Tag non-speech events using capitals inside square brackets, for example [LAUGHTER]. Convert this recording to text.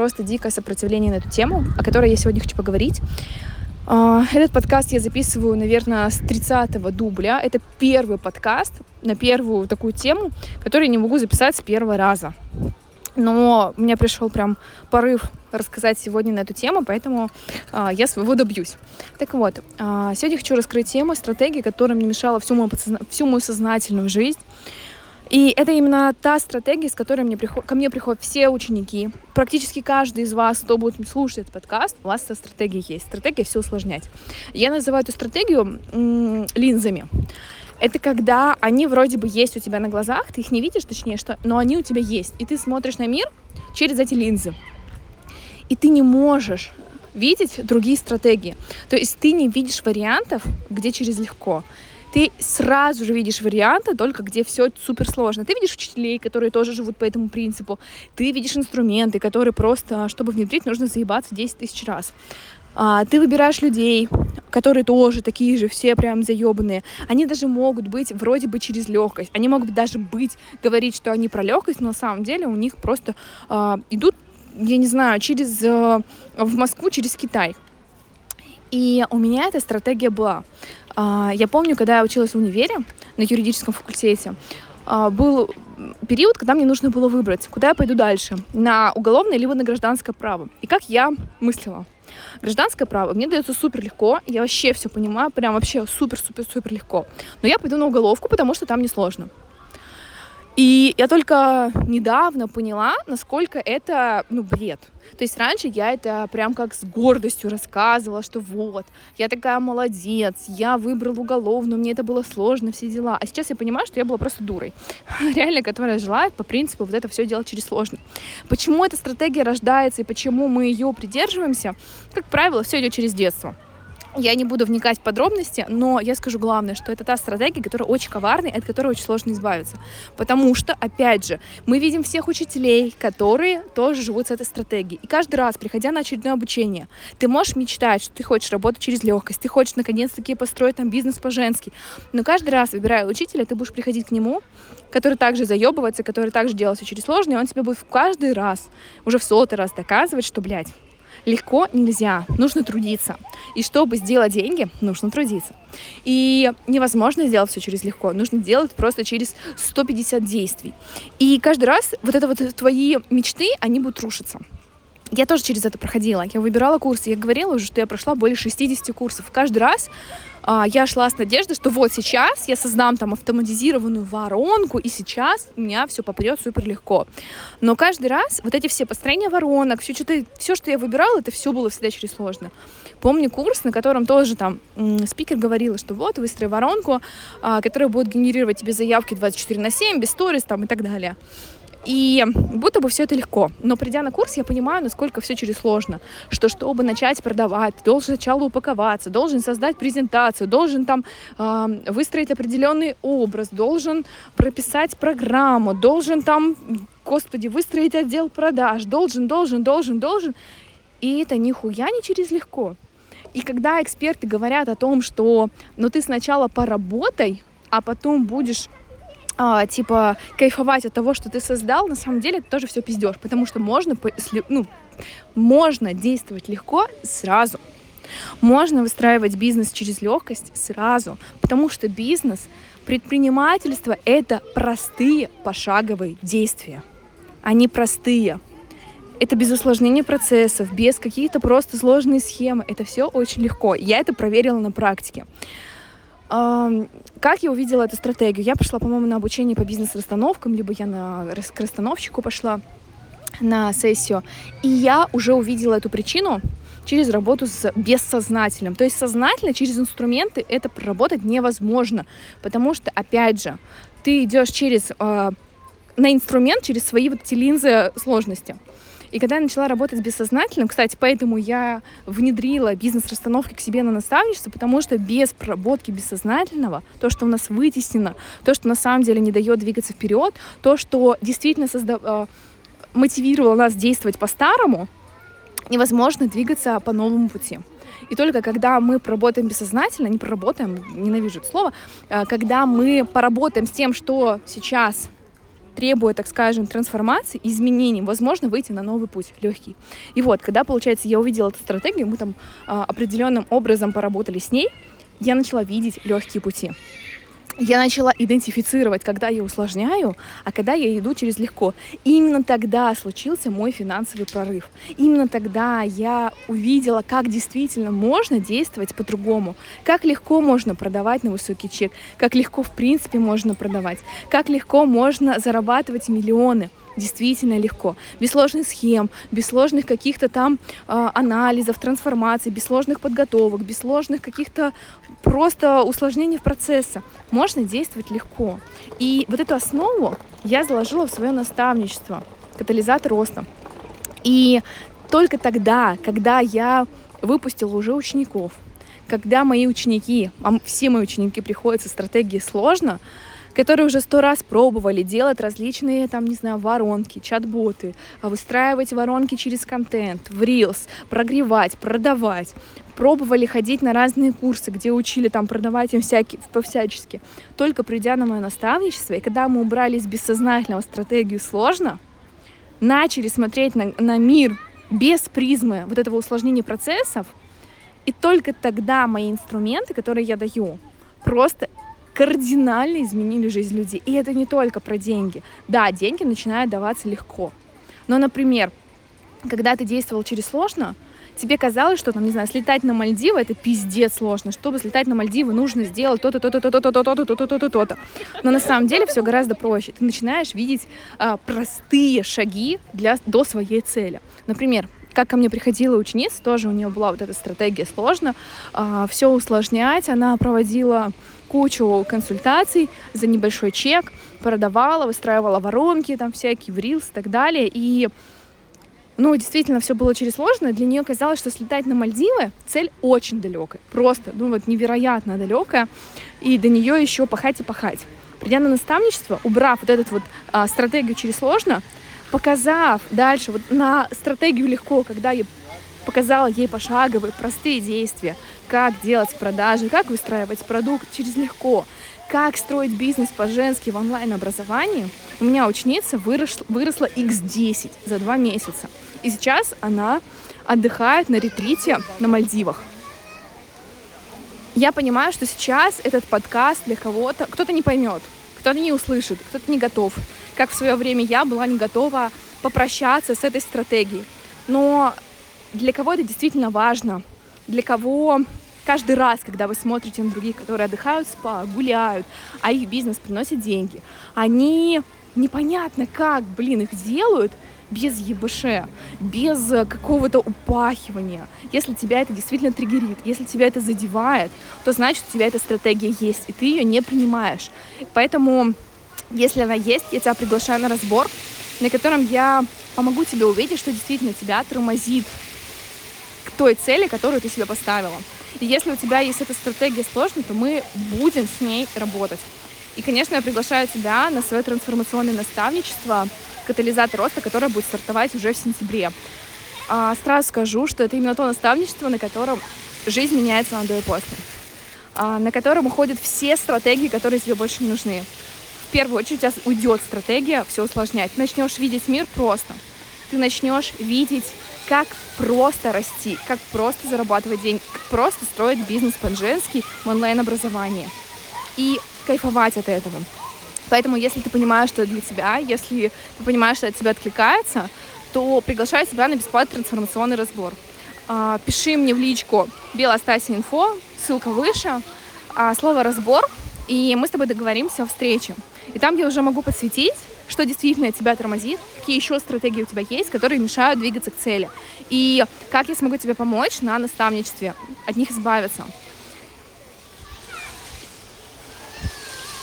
просто дикое сопротивление на эту тему, о которой я сегодня хочу поговорить. А, этот подкаст я записываю, наверное, с 30-го дубля. Это первый подкаст на первую такую тему, которую не могу записать с первого раза. Но у меня пришел прям порыв рассказать сегодня на эту тему, поэтому а, я своего добьюсь. Так вот, а, сегодня хочу раскрыть тему стратегии, которая мне мешала всю мою, подсозна... всю мою сознательную жизнь. И это именно та стратегия, с которой мне приход... ко мне приходят все ученики. Практически каждый из вас, кто будет слушать этот подкаст, у вас эта стратегия есть. Стратегия все усложнять. Я называю эту стратегию м- линзами. Это когда они вроде бы есть у тебя на глазах, ты их не видишь, точнее, что, но они у тебя есть. И ты смотришь на мир через эти линзы. И ты не можешь видеть другие стратегии. То есть ты не видишь вариантов, где через легко ты сразу же видишь варианты, только где все супер сложно. Ты видишь учителей, которые тоже живут по этому принципу. Ты видишь инструменты, которые просто, чтобы внедрить, нужно заебаться 10 тысяч раз. А, ты выбираешь людей, которые тоже такие же, все прям заебанные. Они даже могут быть вроде бы через легкость. Они могут даже быть, говорить, что они про легкость, но на самом деле у них просто а, идут, я не знаю, через а, в Москву, через Китай. И у меня эта стратегия была. А, я помню, когда я училась в универе на юридическом факультете, а, был период, когда мне нужно было выбрать, куда я пойду дальше, на уголовное либо на гражданское право. И как я мыслила. Гражданское право мне дается супер легко, я вообще все понимаю, прям вообще супер-супер-супер легко. Но я пойду на уголовку, потому что там несложно. И я только недавно поняла, насколько это, ну, бред. То есть раньше я это прям как с гордостью рассказывала, что вот, я такая молодец, я выбрал уголовную, мне это было сложно, все дела. А сейчас я понимаю, что я была просто дурой, [LAUGHS] реально, которая желает по принципу вот это все делать через сложно. Почему эта стратегия рождается и почему мы ее придерживаемся? Как правило, все идет через детство. Я не буду вникать в подробности, но я скажу главное, что это та стратегия, которая очень коварная, от которой очень сложно избавиться. Потому что, опять же, мы видим всех учителей, которые тоже живут с этой стратегией. И каждый раз, приходя на очередное обучение, ты можешь мечтать, что ты хочешь работать через легкость, ты хочешь наконец-таки построить там бизнес по-женски. Но каждый раз, выбирая учителя, ты будешь приходить к нему, который также заебывается, который также делает все через сложно, и он тебе будет в каждый раз, уже в сотый раз доказывать, что, блядь, Легко нельзя, нужно трудиться. И чтобы сделать деньги, нужно трудиться. И невозможно сделать все через легко, нужно делать просто через 150 действий. И каждый раз вот это вот твои мечты, они будут рушиться. Я тоже через это проходила. Я выбирала курсы. Я говорила уже, что я прошла более 60 курсов. Каждый раз а, я шла с надеждой, что вот сейчас я создам там автоматизированную воронку, и сейчас у меня все попадет супер легко. Но каждый раз вот эти все построения воронок, все, что, все, что я выбирала, это все было всегда через сложно. Помню курс, на котором тоже там спикер говорила, что вот выстрой воронку, а, которая будет генерировать тебе заявки 24 на 7, без сторис там и так далее. И будто бы все это легко. Но придя на курс, я понимаю, насколько все через сложно. Что чтобы начать продавать, должен сначала упаковаться, должен создать презентацию, должен там э, выстроить определенный образ, должен прописать программу, должен там, господи, выстроить отдел продаж, должен, должен, должен, должен. И это нихуя не через легко. И когда эксперты говорят о том, что ну ты сначала поработай, а потом будешь а, типа кайфовать от того, что ты создал, на самом деле тоже все пиздешь, потому что можно, ну, можно действовать легко сразу. Можно выстраивать бизнес через легкость сразу, потому что бизнес, предпринимательство — это простые пошаговые действия. Они простые. Это без усложнения процессов, без каких-то просто сложные схемы. Это все очень легко. Я это проверила на практике. Как я увидела эту стратегию? Я пошла, по-моему, на обучение по бизнес-расстановкам, либо я на, к расстановщику пошла на сессию. И я уже увидела эту причину через работу с бессознательным. То есть сознательно через инструменты это проработать невозможно, потому что, опять же, ты идешь через э, на инструмент, через свои вот эти линзы сложности. И когда я начала работать с бессознательным, кстати, поэтому я внедрила бизнес-расстановки к себе на наставничество, потому что без проработки бессознательного, то, что у нас вытеснено, то, что на самом деле не дает двигаться вперед, то, что действительно созда... А, мотивировало нас действовать по-старому, невозможно двигаться по новому пути. И только когда мы проработаем бессознательно, не проработаем, ненавижу это слово, а, когда мы поработаем с тем, что сейчас требуя, так скажем, трансформации, изменений, возможно выйти на новый путь, легкий. И вот, когда, получается, я увидела эту стратегию, мы там а, определенным образом поработали с ней, я начала видеть легкие пути я начала идентифицировать, когда я усложняю, а когда я иду через легко. Именно тогда случился мой финансовый прорыв. Именно тогда я увидела, как действительно можно действовать по-другому, как легко можно продавать на высокий чек, как легко в принципе можно продавать, как легко можно зарабатывать миллионы действительно легко. Без сложных схем, без сложных каких-то там э, анализов, трансформаций, без сложных подготовок, без сложных каких-то просто усложнений процесса. Можно действовать легко. И вот эту основу я заложила в свое наставничество, катализатор роста. И только тогда, когда я выпустила уже учеников, когда мои ученики, а все мои ученики приходят со стратегией сложно, которые уже сто раз пробовали делать различные, там, не знаю, воронки, чат-боты, а выстраивать воронки через контент, в Reels, прогревать, продавать. Пробовали ходить на разные курсы, где учили там продавать им всякие, по-всячески. Только придя на мое наставничество, и когда мы убрали из бессознательного стратегию сложно, начали смотреть на, на мир без призмы вот этого усложнения процессов, и только тогда мои инструменты, которые я даю, просто кардинально изменили жизнь людей. И это не только про деньги. Да, деньги начинают даваться легко. Но, например, когда ты действовал через сложно, тебе казалось, что там, не знаю, слетать на Мальдивы это пиздец сложно. Чтобы слетать на Мальдивы, нужно сделать то-то, то-то, то-то, то-то, то-то, то-то, то-то, то-то. Но на самом деле все гораздо проще. Ты начинаешь видеть а, простые шаги для, до своей цели. Например, как ко мне приходила ученица, тоже у нее была вот эта стратегия сложно, а, все усложнять. Она проводила кучу консультаций за небольшой чек, продавала, выстраивала воронки, там всякие, в Reels и так далее. И ну, действительно, все было очень сложно. Для нее казалось, что слетать на Мальдивы цель очень далекая. Просто, ну вот невероятно далекая. И до нее еще пахать и пахать. Придя на наставничество, убрав вот эту вот а, стратегию через сложно, показав дальше вот на стратегию легко, когда я показала ей пошаговые простые действия, как делать продажи, как выстраивать продукт через легко, как строить бизнес по-женски в онлайн-образовании, у меня ученица выросла, выросла x10 за два месяца. И сейчас она отдыхает на ретрите на Мальдивах. Я понимаю, что сейчас этот подкаст для кого-то, кто-то не поймет, кто-то не услышит, кто-то не готов. Как в свое время я была не готова попрощаться с этой стратегией. Но для кого это действительно важно, для кого каждый раз, когда вы смотрите на других, которые отдыхают спа, гуляют, а их бизнес приносит деньги, они непонятно как, блин, их делают без ебш, без какого-то упахивания. Если тебя это действительно триггерит, если тебя это задевает, то значит, у тебя эта стратегия есть, и ты ее не принимаешь. Поэтому, если она есть, я тебя приглашаю на разбор, на котором я помогу тебе увидеть, что действительно тебя тормозит к той цели, которую ты себе поставила. И если у тебя есть эта стратегия сложная, то мы будем с ней работать. И, конечно, я приглашаю тебя на свое трансформационное наставничество «Катализатор роста», которое будет стартовать уже в сентябре. А, сразу скажу, что это именно то наставничество, на котором жизнь меняется на до и после. А, на котором уходят все стратегии, которые тебе больше не нужны. В первую очередь у тебя уйдет стратегия все усложнять. Ты начнешь видеть мир просто. Ты начнешь видеть как просто расти, как просто зарабатывать деньги, как просто строить бизнес по-женски в онлайн-образовании. И кайфовать от этого. Поэтому, если ты понимаешь, что для тебя, если ты понимаешь, что от тебя откликается, то приглашаю тебя на бесплатный трансформационный разбор. А, пиши мне в личку Белостасия инфо, ссылка выше, а, слово разбор, и мы с тобой договоримся о встрече. И там я уже могу подсветить, что действительно тебя тормозит, какие еще стратегии у тебя есть, которые мешают двигаться к цели. И как я смогу тебе помочь на наставничестве, от них избавиться.